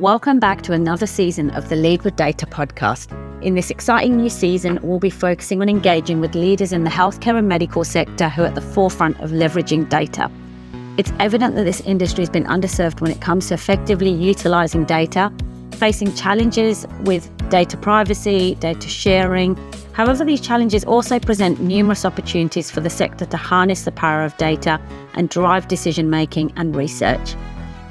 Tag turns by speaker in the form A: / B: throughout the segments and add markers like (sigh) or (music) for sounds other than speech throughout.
A: Welcome back to another season of the Lead with Data podcast. In this exciting new season, we'll be focusing on engaging with leaders in the healthcare and medical sector who are at the forefront of leveraging data. It's evident that this industry has been underserved when it comes to effectively utilizing data, facing challenges with data privacy, data sharing. However, these challenges also present numerous opportunities for the sector to harness the power of data and drive decision making and research.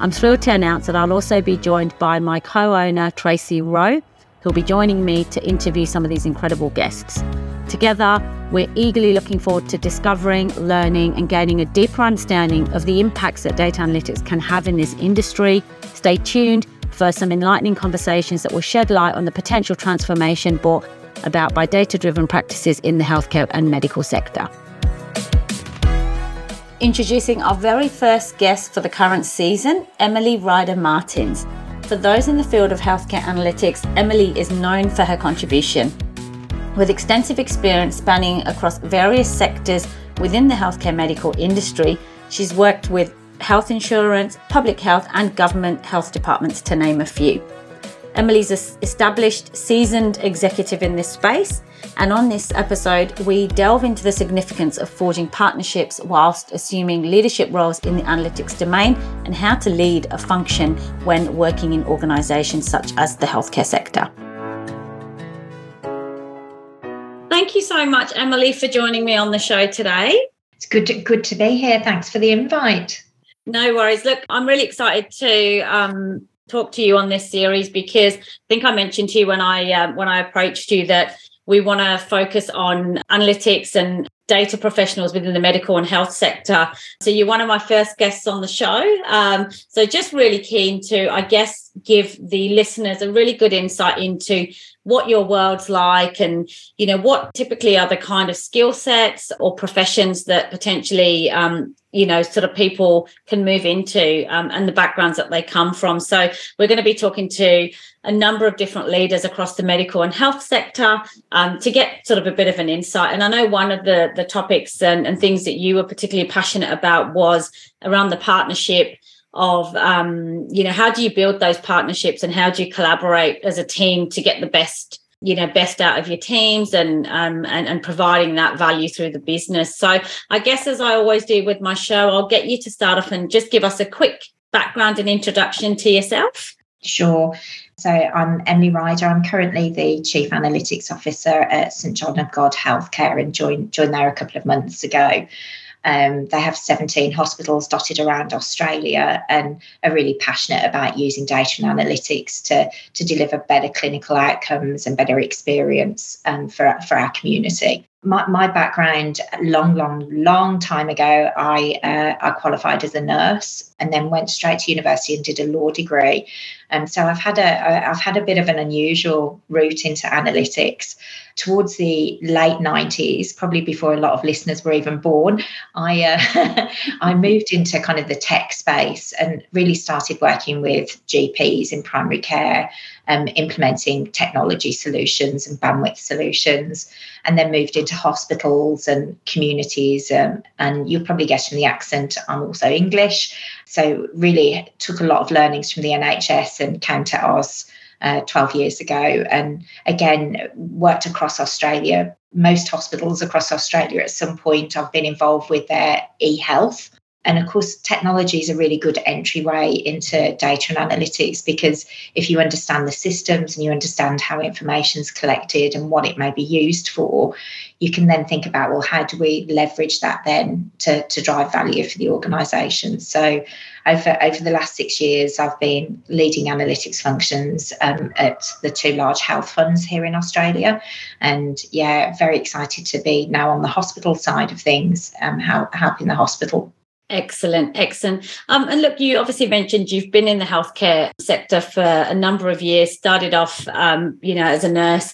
A: I'm thrilled to announce that I'll also be joined by my co owner, Tracy Rowe, who'll be joining me to interview some of these incredible guests. Together, we're eagerly looking forward to discovering, learning, and gaining a deeper understanding of the impacts that data analytics can have in this industry. Stay tuned for some enlightening conversations that will shed light on the potential transformation brought about by data driven practices in the healthcare and medical sector introducing our very first guest for the current season, Emily Ryder Martins. For those in the field of healthcare analytics, Emily is known for her contribution. With extensive experience spanning across various sectors within the healthcare medical industry, she's worked with health insurance, public health, and government health departments, to name a few. Emily's an established, seasoned executive in this space and on this episode, we delve into the significance of forging partnerships whilst assuming leadership roles in the analytics domain and how to lead a function when working in organisations such as the healthcare sector. Thank you so much, Emily, for joining me on the show today.
B: It's good to, good to be here. Thanks for the invite.
A: No worries. Look, I'm really excited to um, talk to you on this series because I think I mentioned to you when I um, when I approached you that we want to focus on analytics and data professionals within the medical and health sector. So you're one of my first guests on the show. Um, so just really keen to, I guess, give the listeners a really good insight into what your world's like and you know what typically are the kind of skill sets or professions that potentially um, you know sort of people can move into um, and the backgrounds that they come from so we're going to be talking to a number of different leaders across the medical and health sector um, to get sort of a bit of an insight and i know one of the the topics and, and things that you were particularly passionate about was around the partnership of um, you know how do you build those partnerships and how do you collaborate as a team to get the best you know best out of your teams and um and, and providing that value through the business. So i guess as i always do with my show i'll get you to start off and just give us a quick background and introduction to yourself.
B: Sure so i'm emily ryder i'm currently the chief analytics officer at st john of god healthcare and joined joined there a couple of months ago um, they have 17 hospitals dotted around Australia and are really passionate about using data and analytics to, to deliver better clinical outcomes and better experience um, for, for our community. My, my background, long, long, long time ago, I uh, I qualified as a nurse and then went straight to university and did a law degree. And so I've had a I've had a bit of an unusual route into analytics towards the late 90s, probably before a lot of listeners were even born, I uh, (laughs) I moved into kind of the tech space and really started working with GPs in primary care, um, implementing technology solutions and bandwidth solutions, and then moved into hospitals and communities. Um, and you're probably getting the accent. I'm also English, so really took a lot of learnings from the NHS and came to Oz uh, 12 years ago. And again, worked across Australia. Most hospitals across Australia at some point I've been involved with their e health. And of course, technology is a really good entryway into data and analytics because if you understand the systems and you understand how information is collected and what it may be used for, you can then think about, well, how do we leverage that then to, to drive value for the organisation? So over, over the last six years, I've been leading analytics functions um, at the two large health funds here in Australia. And yeah, very excited to be now on the hospital side of things, um, how, helping the hospital
A: Excellent, excellent. Um, and look, you obviously mentioned you've been in the healthcare sector for a number of years. Started off, um, you know, as a nurse.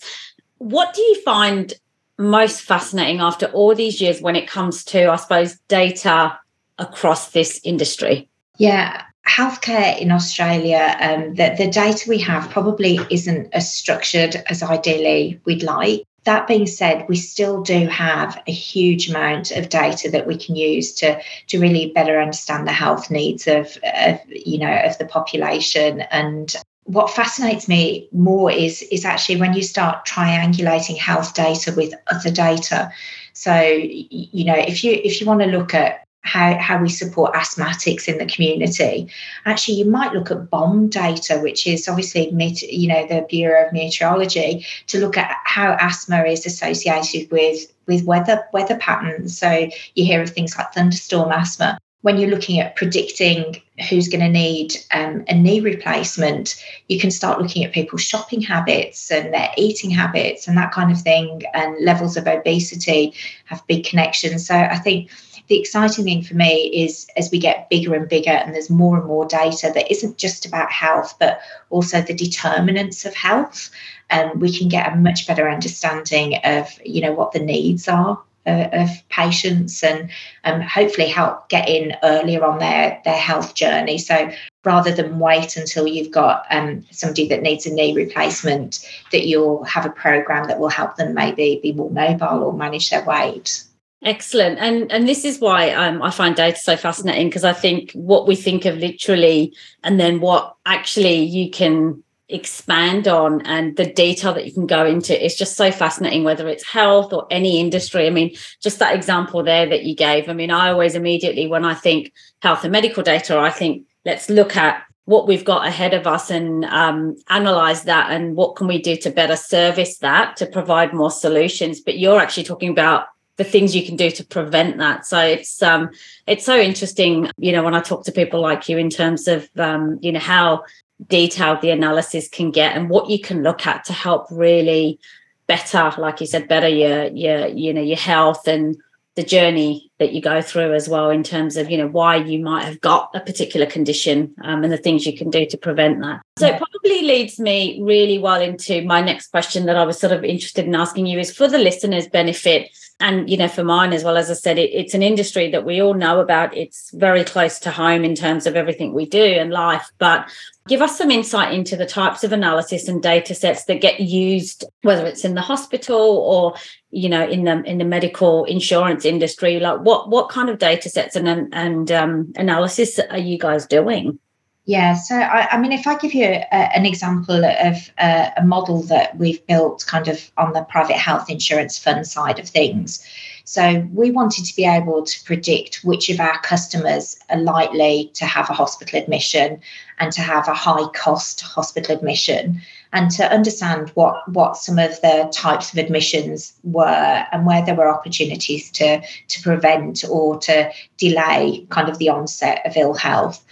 A: What do you find most fascinating after all these years when it comes to, I suppose, data across this industry?
B: Yeah, healthcare in Australia, um, the, the data we have probably isn't as structured as ideally we'd like. That being said, we still do have a huge amount of data that we can use to, to really better understand the health needs of, of you know of the population. And what fascinates me more is is actually when you start triangulating health data with other data. So you know if you if you want to look at how, how we support asthmatics in the community. Actually, you might look at BOM data, which is obviously, you know, the Bureau of Meteorology, to look at how asthma is associated with with weather weather patterns. So you hear of things like thunderstorm asthma. When you're looking at predicting who's going to need um, a knee replacement, you can start looking at people's shopping habits and their eating habits and that kind of thing. And levels of obesity have big connections. So I think the exciting thing for me is as we get bigger and bigger and there's more and more data that isn't just about health but also the determinants of health and um, we can get a much better understanding of you know what the needs are uh, of patients and um, hopefully help get in earlier on their their health journey. So rather than wait until you've got um, somebody that needs a knee replacement that you'll have a program that will help them maybe be more mobile or manage their weight
A: Excellent, and and this is why um, I find data so fascinating because I think what we think of literally, and then what actually you can expand on, and the detail that you can go into is just so fascinating. Whether it's health or any industry, I mean, just that example there that you gave. I mean, I always immediately when I think health and medical data, I think let's look at what we've got ahead of us and um, analyze that and what can we do to better service that to provide more solutions but you're actually talking about the things you can do to prevent that. So it's um it's so interesting, you know, when I talk to people like you in terms of um, you know, how detailed the analysis can get and what you can look at to help really better, like you said, better your your you know your health and the journey that you go through as well in terms of you know why you might have got a particular condition um, and the things you can do to prevent that. So it probably leads me really well into my next question that i was sort of interested in asking you is for the listeners benefit and you know for mine as well as i said it, it's an industry that we all know about. It's very close to home in terms of everything we do in life but give us some insight into the types of analysis and data sets that get used whether it's in the hospital or you know in the in the medical insurance industry like what what kind of data sets and and um, analysis are you guys doing
B: yeah, so I, I, mean, if I give you a, an example of a, a model that we've built kind of on the private health insurance fund side of things. So we wanted to be able to predict which of our customers are likely to have a hospital admission and to have a high cost hospital admission and to understand what, what some of the types of admissions were and where there were opportunities to, to prevent or to delay kind of the onset of ill health.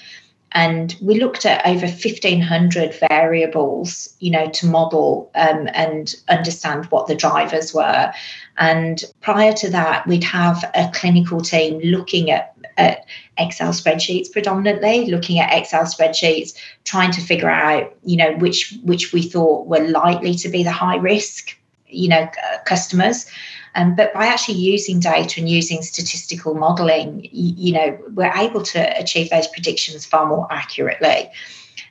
B: And we looked at over 1500 variables you know to model um, and understand what the drivers were. And prior to that we'd have a clinical team looking at, at excel spreadsheets predominantly looking at excel spreadsheets trying to figure out you know which which we thought were likely to be the high risk you know customers. Um, but by actually using data and using statistical modeling, you, you know, we're able to achieve those predictions far more accurately.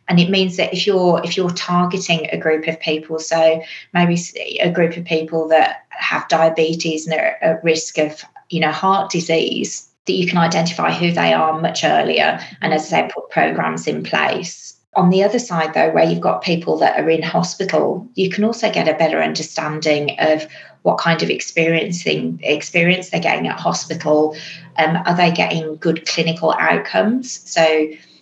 B: And it means that if you're if you're targeting a group of people so maybe a group of people that have diabetes and are at risk of you know heart disease that you can identify who they are much earlier and as I say put programs in place on the other side though where you've got people that are in hospital you can also get a better understanding of what kind of experiencing experience they're getting at hospital. Um, are they getting good clinical outcomes? So,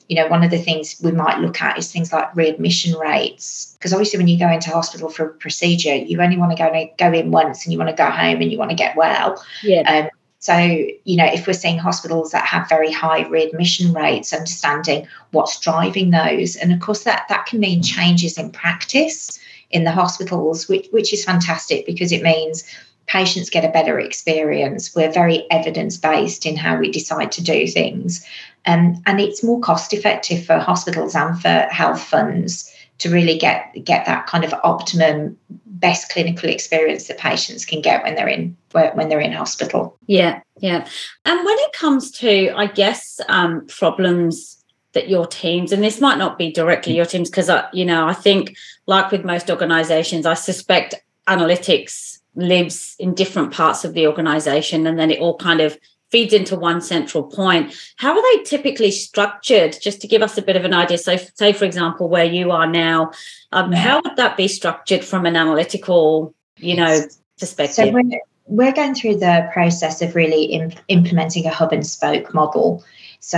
B: you know, one of the things we might look at is things like readmission rates. Because obviously, when you go into hospital for a procedure, you only want to go go in once, and you want to go home, and you want to get well.
A: Yeah. Um,
B: so, you know, if we're seeing hospitals that have very high readmission rates, understanding what's driving those, and of course that that can mean changes in practice in the hospitals, which, which is fantastic because it means patients get a better experience. We're very evidence based in how we decide to do things. Um, and it's more cost effective for hospitals and for health funds to really get get that kind of optimum best clinical experience that patients can get when they're in when they're in hospital.
A: Yeah yeah. And when it comes to i guess um, problems that your teams and this might not be directly your teams because you know i think like with most organizations i suspect analytics lives in different parts of the organization and then it all kind of feeds into one central point. How are they typically structured? Just to give us a bit of an idea. So, say for example, where you are now, um, how would that be structured from an analytical, you know, perspective?
B: So we're, we're going through the process of really imp- implementing a hub and spoke model. So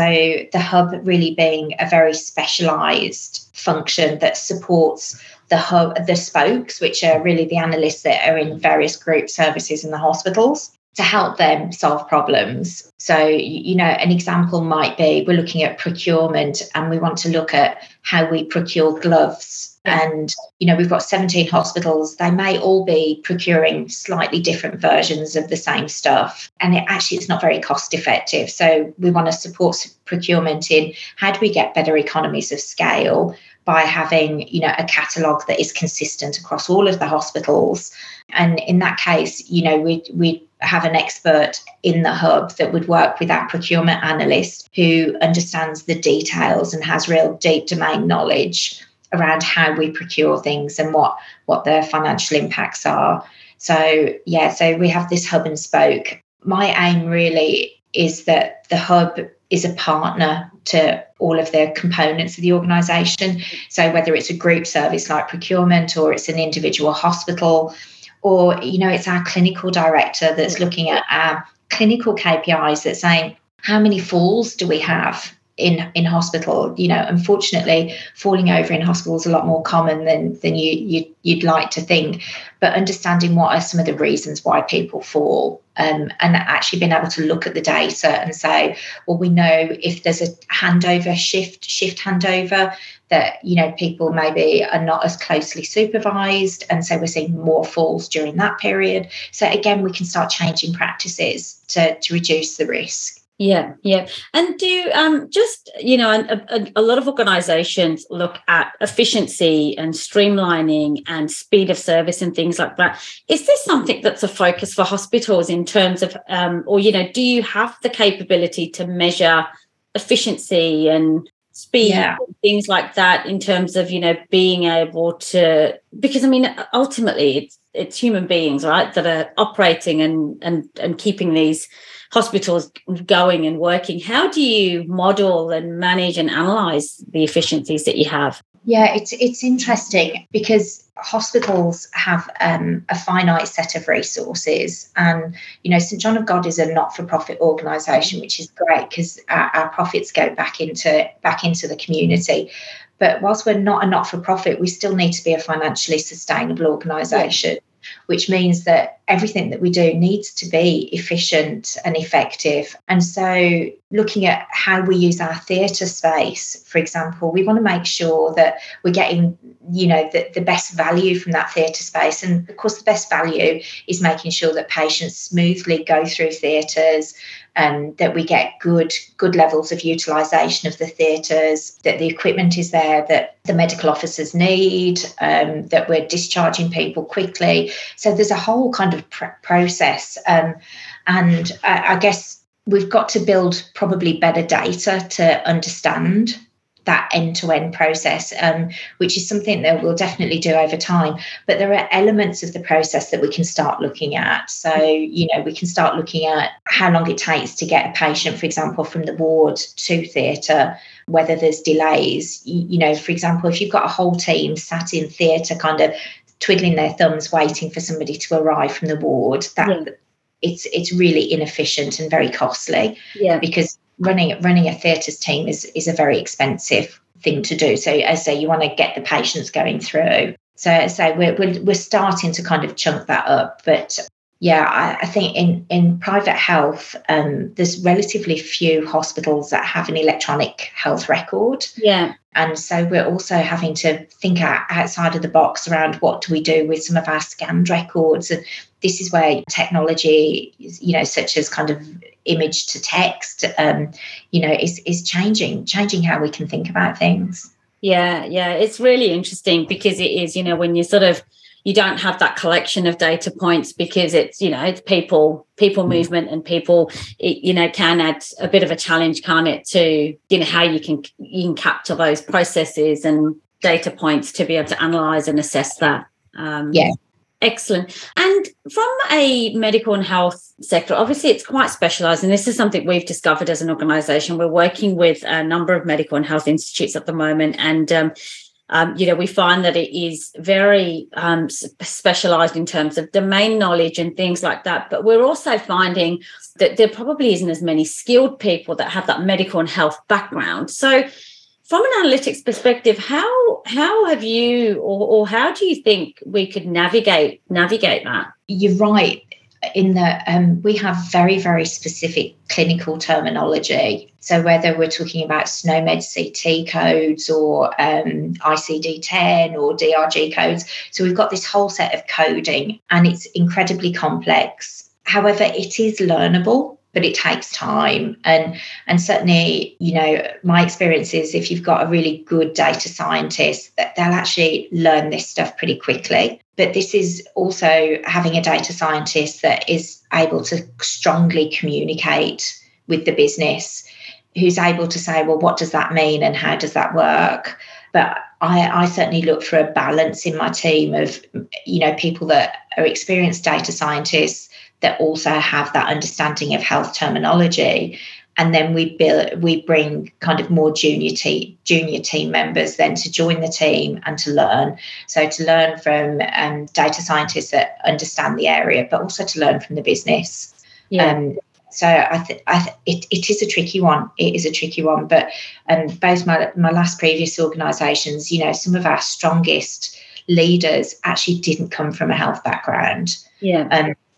B: the hub really being a very specialized function that supports the hub, the spokes, which are really the analysts that are in various group services in the hospitals to help them solve problems. So, you know, an example might be we're looking at procurement and we want to look at how we procure gloves. And, you know, we've got 17 hospitals. They may all be procuring slightly different versions of the same stuff. And it actually it's not very cost effective. So we want to support procurement in how do we get better economies of scale by having you know a catalogue that is consistent across all of the hospitals and in that case you know we we have an expert in the hub that would work with that procurement analyst who understands the details and has real deep domain knowledge around how we procure things and what what the financial impacts are so yeah so we have this hub and spoke my aim really is that the hub is a partner to all of the components of the organisation. So whether it's a group service like procurement or it's an individual hospital, or you know it's our clinical director that's looking at our clinical KPIs that's saying how many falls do we have in in hospital? You know unfortunately falling over in hospital is a lot more common than than you, you you'd like to think. But understanding what are some of the reasons why people fall um, and actually being able to look at the data and say well we know if there's a handover shift shift handover that you know people maybe are not as closely supervised and so we're seeing more falls during that period so again we can start changing practices to to reduce the risk
A: yeah, yeah. And do um, just, you know, a, a, a, lot of organizations look at efficiency and streamlining and speed of service and things like that. Is this something that's a focus for hospitals in terms of, um, or, you know, do you have the capability to measure efficiency and speed yeah. things like that in terms of, you know, being able to, because I mean, ultimately it's, it's human beings, right, that are operating and, and, and keeping these hospitals going and working. How do you model and manage and analyze the efficiencies that you have?
B: Yeah, it's it's interesting because hospitals have um, a finite set of resources, and you know St John of God is a not-for-profit organisation, which is great because our, our profits go back into back into the community. But whilst we're not a not-for-profit, we still need to be a financially sustainable organisation. Yeah which means that everything that we do needs to be efficient and effective. And so, looking at how we use our theatre space, for example, we want to make sure that we're getting, you know, the, the best value from that theatre space. And of course, the best value is making sure that patients smoothly go through theatres, um, that we get good good levels of utilisation of the theatres, that the equipment is there that the medical officers need, um, that we're discharging people quickly. So there's a whole kind of pr- process, um, and I, I guess we've got to build probably better data to understand that end to end process, um, which is something that we'll definitely do over time. But there are elements of the process that we can start looking at. So, you know, we can start looking at how long it takes to get a patient, for example, from the ward to theatre, whether there's delays. You, you know, for example, if you've got a whole team sat in theatre, kind of twiddling their thumbs, waiting for somebody to arrive from the ward, that. Yeah. It's, it's really inefficient and very costly yeah. because running running a theatres team is is a very expensive thing to do. So as I say, you want to get the patients going through. So as I say, we're, we're, we're starting to kind of chunk that up. But yeah, I, I think in, in private health, um, there's relatively few hospitals that have an electronic health record.
A: Yeah.
B: And so we're also having to think out, outside of the box around what do we do with some of our scanned records. And this is where technology, you know, such as kind of image to text, um, you know, is is changing, changing how we can think about things.
A: Yeah, yeah, it's really interesting because it is, you know, when you sort of you don't have that collection of data points because it's you know it's people people mm. movement and people it, you know can add a bit of a challenge can't it to you know how you can you can capture those processes and data points to be able to analyze and assess that
B: um, yeah
A: Excellent. And from a medical and health sector, obviously it's quite specialized. And this is something we've discovered as an organization. We're working with a number of medical and health institutes at the moment. And um, um, you know, we find that it is very um, specialized in terms of domain knowledge and things like that. But we're also finding that there probably isn't as many skilled people that have that medical and health background. So, from an analytics perspective, how how have you or, or how do you think we could navigate navigate that?
B: You're right in that um, we have very, very specific clinical terminology. So, whether we're talking about SNOMED CT codes or um, ICD 10 or DRG codes, so we've got this whole set of coding and it's incredibly complex. However, it is learnable but it takes time. And and certainly you know my experience is if you've got a really good data scientist that they'll actually learn this stuff pretty quickly. But this is also having a data scientist that is able to strongly communicate with the business who's able to say well what does that mean and how does that work? But I, I, certainly look for a balance in my team of you know people that are experienced data scientists that also have that understanding of health terminology and then we build we bring kind of more junior team junior team members then to join the team and to learn so to learn from um, data scientists that understand the area but also to learn from the business yeah. Um, so I think th- it, it is a tricky one. It is a tricky one. But um, both my, my last previous organisations, you know, some of our strongest leaders actually didn't come from a health background.
A: Yeah.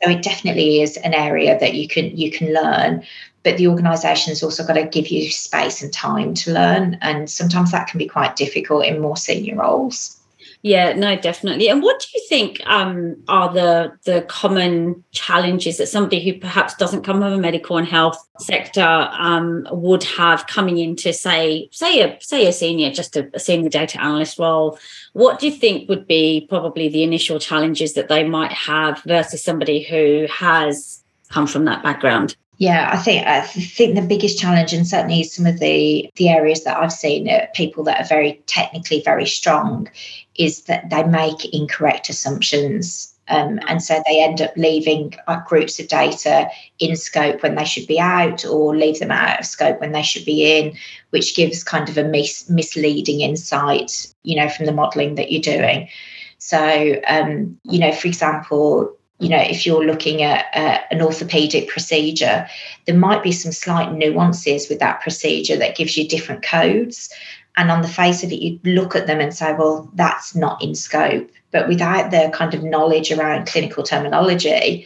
B: So it definitely is an area that you can you can learn but the organization's also got to give you space and time to learn and sometimes that can be quite difficult in more senior roles
A: yeah no definitely. And what do you think um, are the the common challenges that somebody who perhaps doesn't come from a medical and health sector um, would have coming into say say a say a senior just a, a senior data analyst role? What do you think would be probably the initial challenges that they might have versus somebody who has come from that background?
B: Yeah, I think I think the biggest challenge, and certainly some of the the areas that I've seen uh, people that are very technically very strong, is that they make incorrect assumptions, um, and so they end up leaving uh, groups of data in scope when they should be out, or leave them out of scope when they should be in, which gives kind of a mis- misleading insight, you know, from the modelling that you're doing. So, um, you know, for example, you know, if you're looking at uh, an orthopedic procedure, there might be some slight nuances with that procedure that gives you different codes. And on the face of it, you look at them and say, well, that's not in scope. But without the kind of knowledge around clinical terminology,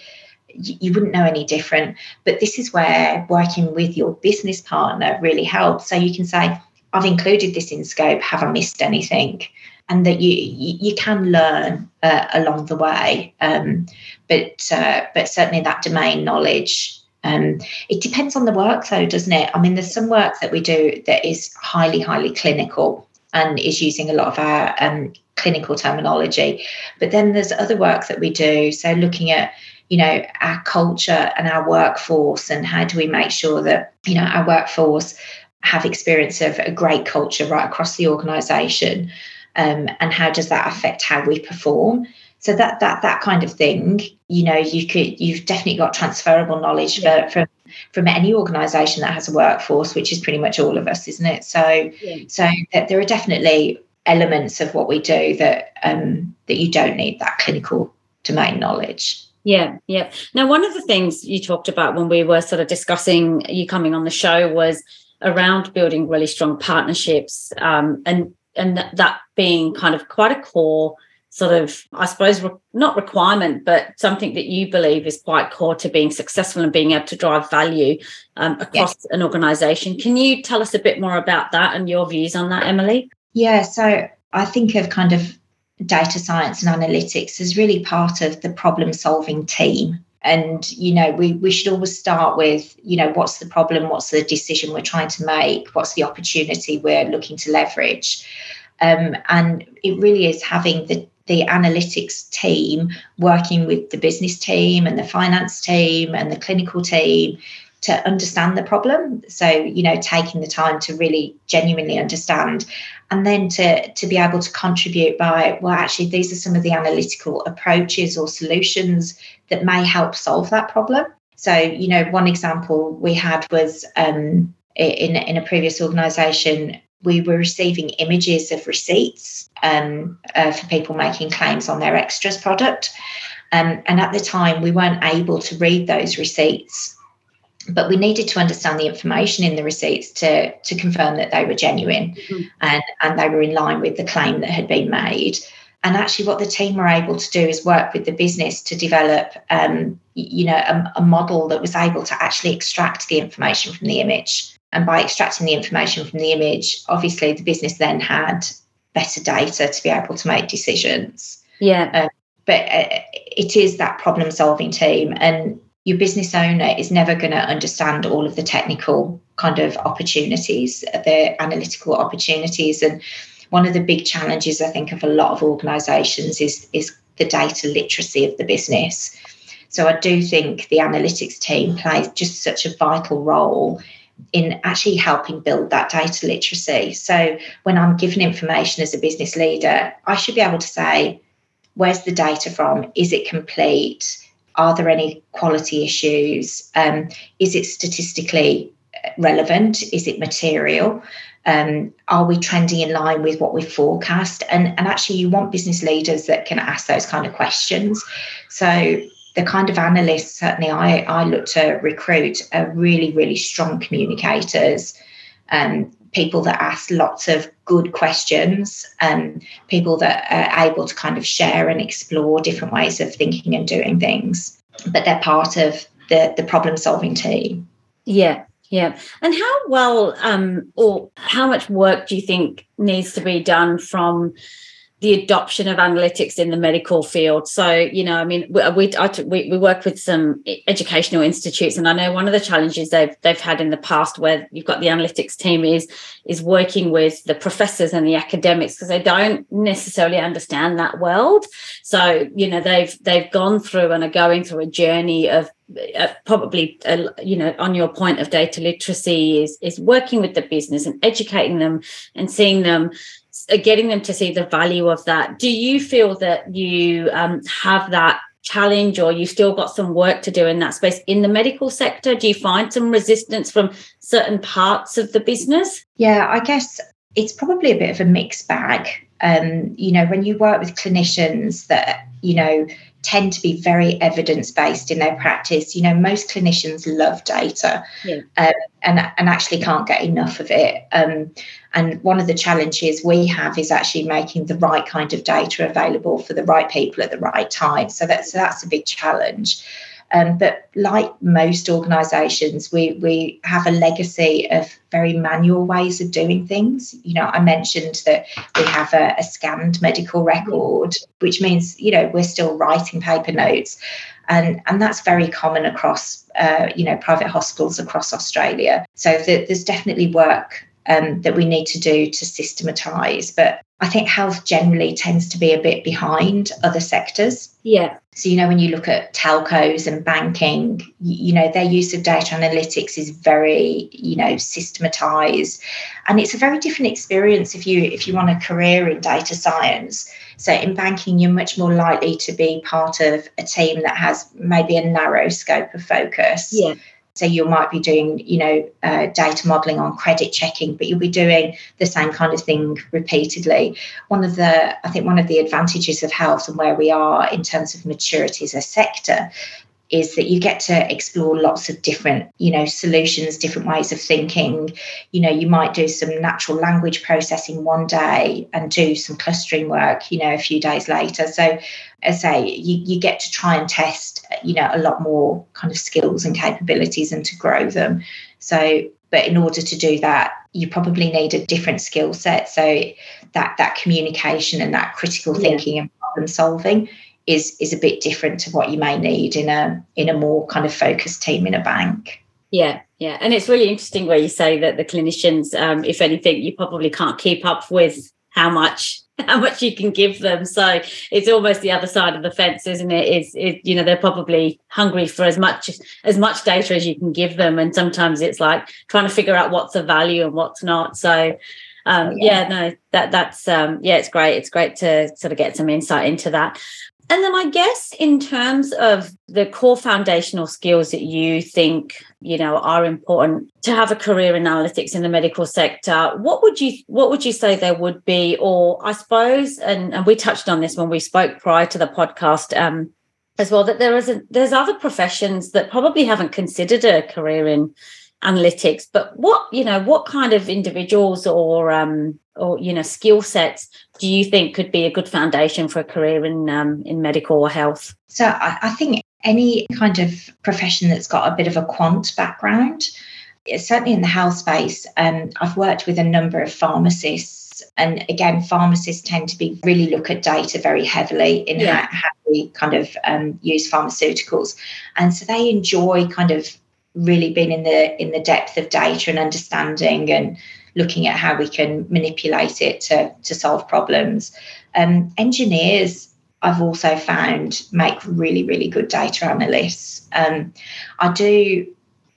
B: you, you wouldn't know any different. But this is where working with your business partner really helps. So you can say, I've included this in scope. Have I missed anything? And that you you, can learn uh, along the way. Um, but uh, but certainly that domain knowledge. Um, it depends on the work, though, doesn't it? I mean, there's some work that we do that is highly highly clinical and is using a lot of our um, clinical terminology. But then there's other work that we do. So looking at you know our culture and our workforce and how do we make sure that you know our workforce have experience of a great culture right across the organization um, and how does that affect how we perform so that that that kind of thing you know you could you've definitely got transferable knowledge yeah. for, from from any organization that has a workforce which is pretty much all of us isn't it so yeah. so there are definitely elements of what we do that um that you don't need that clinical domain knowledge
A: yeah, yeah. Now, one of the things you talked about when we were sort of discussing you coming on the show was around building really strong partnerships um, and and that being kind of quite a core sort of i suppose re- not requirement but something that you believe is quite core to being successful and being able to drive value um, across yeah. an organization. Can you tell us a bit more about that and your views on that emily?
B: Yeah so i think of kind of data science and analytics as really part of the problem solving team and you know we we should always start with you know what's the problem? What's the decision we're trying to make? What's the opportunity we're looking to leverage? Um, and it really is having the the analytics team working with the business team and the finance team and the clinical team to understand the problem. So, you know, taking the time to really genuinely understand and then to, to be able to contribute by, well, actually, these are some of the analytical approaches or solutions that may help solve that problem. So, you know, one example we had was um, in, in a previous organisation, we were receiving images of receipts um, uh, for people making claims on their extras product. Um, and at the time, we weren't able to read those receipts but we needed to understand the information in the receipts to to confirm that they were genuine mm-hmm. and and they were in line with the claim that had been made. And actually what the team were able to do is work with the business to develop um, you know a, a model that was able to actually extract the information from the image. And by extracting the information from the image obviously the business then had better data to be able to make decisions.
A: Yeah.
B: Um, but uh, it is that problem solving team. And your business owner is never going to understand all of the technical kind of opportunities, the analytical opportunities. And one of the big challenges, I think, of a lot of organizations is, is the data literacy of the business. So I do think the analytics team plays just such a vital role in actually helping build that data literacy. So when I'm given information as a business leader, I should be able to say, where's the data from? Is it complete? Are there any quality issues? Um, is it statistically relevant? Is it material? Um, are we trending in line with what we forecast? And, and actually, you want business leaders that can ask those kind of questions. So, the kind of analysts certainly I, I look to recruit are really, really strong communicators, um, people that ask lots of good questions, and people that are able to kind of share and explore different ways of thinking and doing things. But they're part of the, the problem solving team.
A: Yeah, yeah. And how well um, or how much work do you think needs to be done from the adoption of analytics in the medical field. So, you know, I mean, we we, we, we work with some educational institutes, and I know one of the challenges they've they've had in the past, where you've got the analytics team, is is working with the professors and the academics because they don't necessarily understand that world. So, you know, they've they've gone through and are going through a journey of uh, probably uh, you know on your point of data literacy is is working with the business and educating them and seeing them getting them to see the value of that. Do you feel that you um, have that challenge or you've still got some work to do in that space in the medical sector? Do you find some resistance from certain parts of the business?
B: Yeah, I guess it's probably a bit of a mixed bag. Um, you know, when you work with clinicians that, you know, tend to be very evidence based in their practice. You know, most clinicians love data yeah. um, and, and actually can't get enough of it. Um, and one of the challenges we have is actually making the right kind of data available for the right people at the right time. So that's, so that's a big challenge. Um, but like most organisations, we we have a legacy of very manual ways of doing things. You know, I mentioned that we have a, a scanned medical record, which means you know we're still writing paper notes, and and that's very common across uh, you know private hospitals across Australia. So the, there's definitely work um, that we need to do to systematise. But I think health generally tends to be a bit behind other sectors.
A: Yeah.
B: So, you know, when you look at telcos and banking, you know, their use of data analytics is very, you know, systematized. And it's a very different experience if you if you want a career in data science. So in banking, you're much more likely to be part of a team that has maybe a narrow scope of focus.
A: Yeah
B: so you might be doing, you know, uh, data modeling on credit checking, but you'll be doing the same kind of thing repeatedly. One of the, I think, one of the advantages of health and where we are in terms of maturity as a sector is that you get to explore lots of different you know solutions different ways of thinking. You know you might do some natural language processing one day and do some clustering work you know a few days later. So as I say you, you get to try and test you know a lot more kind of skills and capabilities and to grow them. So but in order to do that you probably need a different skill set. So that that communication and that critical thinking yeah. and problem solving is is a bit different to what you may need in a in a more kind of focused team in a bank.
A: Yeah, yeah, and it's really interesting where you say that the clinicians, um, if anything, you probably can't keep up with how much (laughs) how much you can give them. So it's almost the other side of the fence, isn't it? Is it, you know, they're probably hungry for as much as much data as you can give them. And sometimes it's like trying to figure out what's of value and what's not. So um, yeah. yeah. no, that that's um, yeah, it's great. It's great to sort of get some insight into that. And then I guess in terms of the core foundational skills that you think, you know, are important to have a career in analytics in the medical sector, what would you what would you say there would be? Or I suppose, and, and we touched on this when we spoke prior to the podcast, um, as well, that there is a, there's other professions that probably haven't considered a career in analytics but what you know what kind of individuals or um or you know skill sets do you think could be a good foundation for a career in um, in medical or health?
B: So I, I think any kind of profession that's got a bit of a quant background certainly in the health space um, i've worked with a number of pharmacists. And again pharmacists tend to be really look at data very heavily in yeah. how, how, we kind of um, use pharmaceuticals. And so they enjoy kind of really being in the in the depth of data and understanding and looking at how we can manipulate it to, to solve problems. Um, engineers, I've also found make really really good data analysts. Um, I do.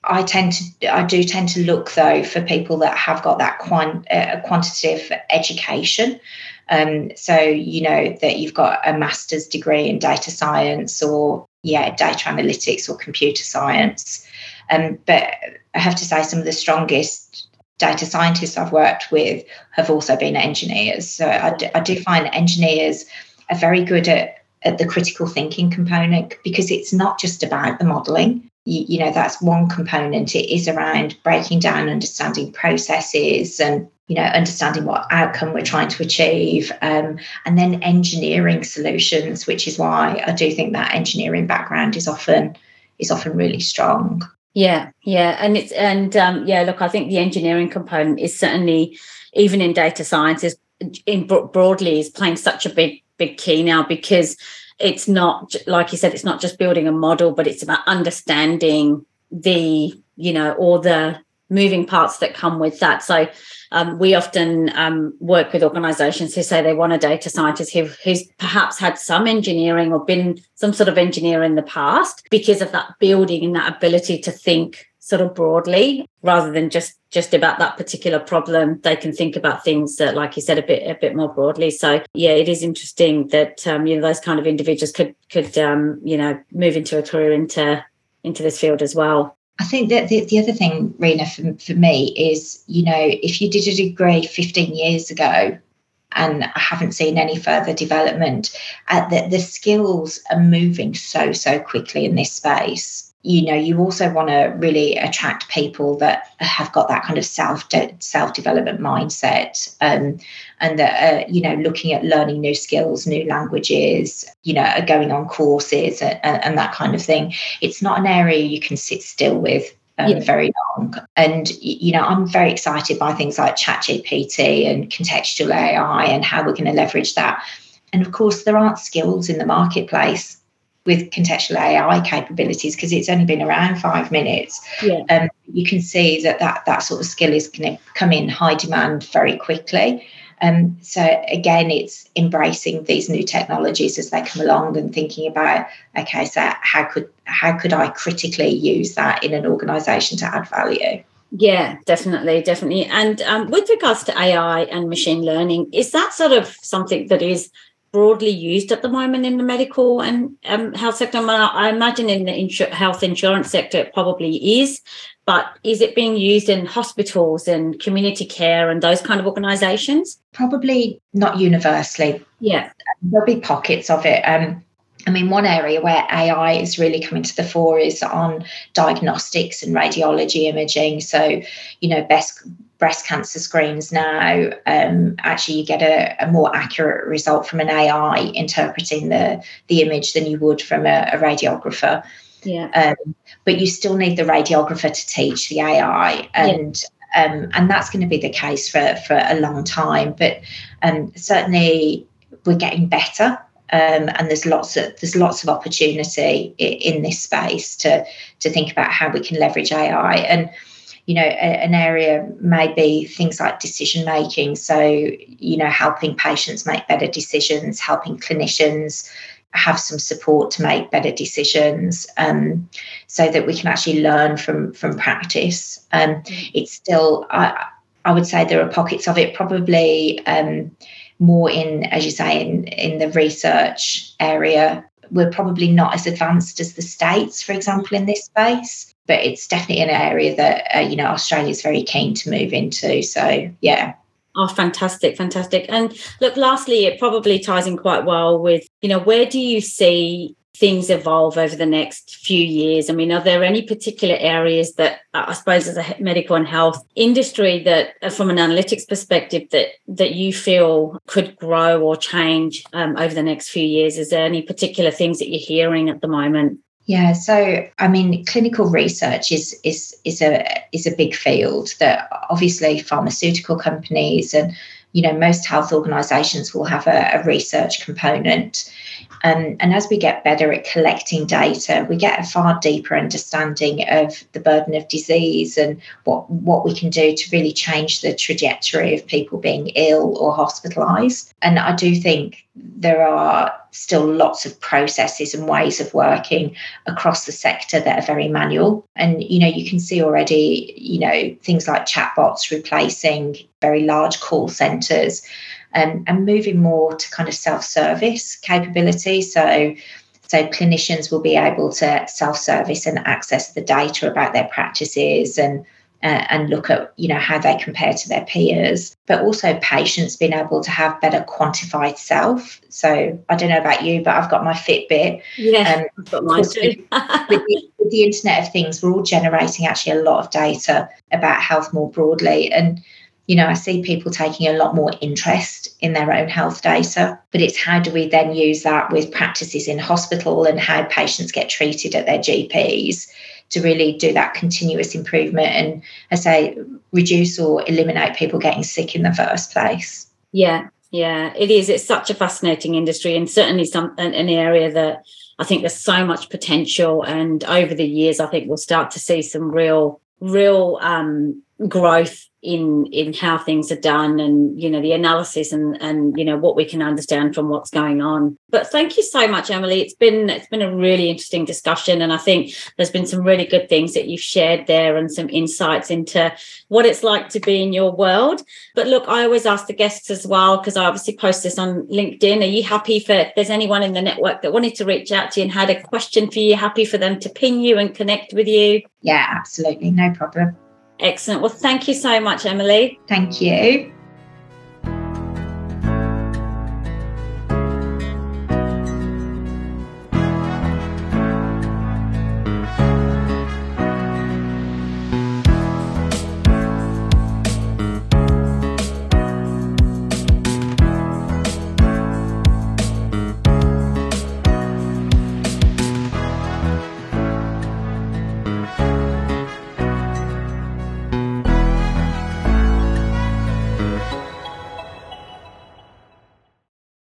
B: I tend to I do tend to look though for people that have got that quant, uh, quantitative education. Um, so you know that you've got a master's degree in data science or yeah data analytics or computer science um, but I have to say, some of the strongest data scientists I've worked with have also been engineers. So I do, I do find engineers are very good at, at the critical thinking component because it's not just about the modeling. You, you, know, that's one component. It is around breaking down, understanding processes and, you know, understanding what outcome we're trying to achieve, um, and then engineering solutions, which is why I do think that engineering background is often is often really strong.
A: Yeah, yeah, and it's and um, yeah. Look, I think the engineering component is certainly, even in data science, is in broadly is playing such a big big key now because it's not like you said, it's not just building a model, but it's about understanding the you know all the moving parts that come with that. So um, we often um, work with organizations who say they want a data scientist who, who's perhaps had some engineering or been some sort of engineer in the past because of that building and that ability to think sort of broadly rather than just just about that particular problem. They can think about things that like you said a bit a bit more broadly. So yeah it is interesting that um, you know those kind of individuals could could um, you know move into a career into into this field as well
B: I think that the, the other thing, Rena, for, for me is, you know, if you did a degree 15 years ago and I haven't seen any further development, uh, the, the skills are moving so, so quickly in this space you know you also want to really attract people that have got that kind of self de- self development mindset um, and that are, you know looking at learning new skills new languages you know are going on courses and, and that kind of thing it's not an area you can sit still with um, yeah. very long. And, you know, I'm very excited by things like ChatGPT and contextual AI and how we're going to leverage that. And of course, there aren't skills in the marketplace with contextual AI capabilities because it's only been around five minutes. Yeah. Um, you can see that, that that sort of skill is going to come in high demand very quickly. Um, so again, it's embracing these new technologies as they come along and thinking about, okay, so how could how could I critically use that in an organisation to add value?
A: Yeah, definitely, definitely. And um, with regards to AI and machine learning, is that sort of something that is broadly used at the moment in the medical and um, health sector? I imagine in the insur- health insurance sector it probably is, but is it being used in hospitals and community care and those kind of organisations?
B: Probably not universally.
A: Yeah,
B: there'll be pockets of it. Um, I mean, one area where AI is really coming to the fore is on diagnostics and radiology imaging. So, you know, best breast cancer screens now, um, actually you get a, a, more accurate result from an AI interpreting the, the image than you would from a, a radiographer.
A: Yeah.
B: Um, but you still need the radiographer to teach the AI, and yeah. um, and that's going to be the case for for a long time. But um, certainly we're getting better. Um, and there's lots of there's lots of opportunity in, in this space to to think about how we can leverage AI and you know, a, an area may be things like decision making. So, you know, helping patients make better decisions, helping clinicians have some support to make better decisions um, so that we can actually learn from from practice um, mm. it's still I, I would say there are pockets of it probably um, more in as you say in in the research area we're probably not as advanced as the states for example in this space but it's definitely an area that uh, you know australia is very keen to move into so yeah
A: Oh, fantastic, fantastic. And look, lastly, it probably ties in quite well with, you know, where do you see things evolve over the next few years? I mean, are there any particular areas that I suppose as a medical and health industry that uh, from an analytics perspective that that you feel could grow or change um, over the next few years? Is there any particular things that you're hearing at the moment?
B: Yeah, so I mean, clinical research is is is a is a big field that obviously pharmaceutical companies and you know most health organisations will have a, a research component, and as we get better at collecting data, we get a far deeper understanding of the burden of disease and what, what we can do to really change the trajectory of people being ill or hospitalised. And I do think there are still lots of processes and ways of working across the sector that are very manual. And, you know, you can see already, you know, things like chatbots replacing very large call centres um, and moving more to kind of self-service capability. So so clinicians will be able to self-service and access the data about their practices and uh, and look at you know how they compare to their peers but also patients being able to have better quantified self so i don't know about you but i've got my fitbit
A: yeah um, I've got mine
B: too. with, the, with the internet of things we're all generating actually a lot of data about health more broadly and you know, I see people taking a lot more interest in their own health data, but it's how do we then use that with practices in hospital and how patients get treated at their GPs to really do that continuous improvement and, I say, reduce or eliminate people getting sick in the first place.
A: Yeah, yeah, it is. It's such a fascinating industry and certainly some an, area that I think there's so much potential. And over the years, I think we'll start to see some real, real um, growth in in how things are done and you know the analysis and and you know what we can understand from what's going on. But thank you so much emily. It's been it's been a really interesting discussion and i think there's been some really good things that you've shared there and some insights into what it's like to be in your world. But look i always ask the guests as well because i obviously post this on linkedin. Are you happy for if there's anyone in the network that wanted to reach out to you and had a question for you happy for them to ping you and connect with you?
B: Yeah absolutely. No problem
A: Excellent. Well, thank you so much, Emily.
B: Thank you.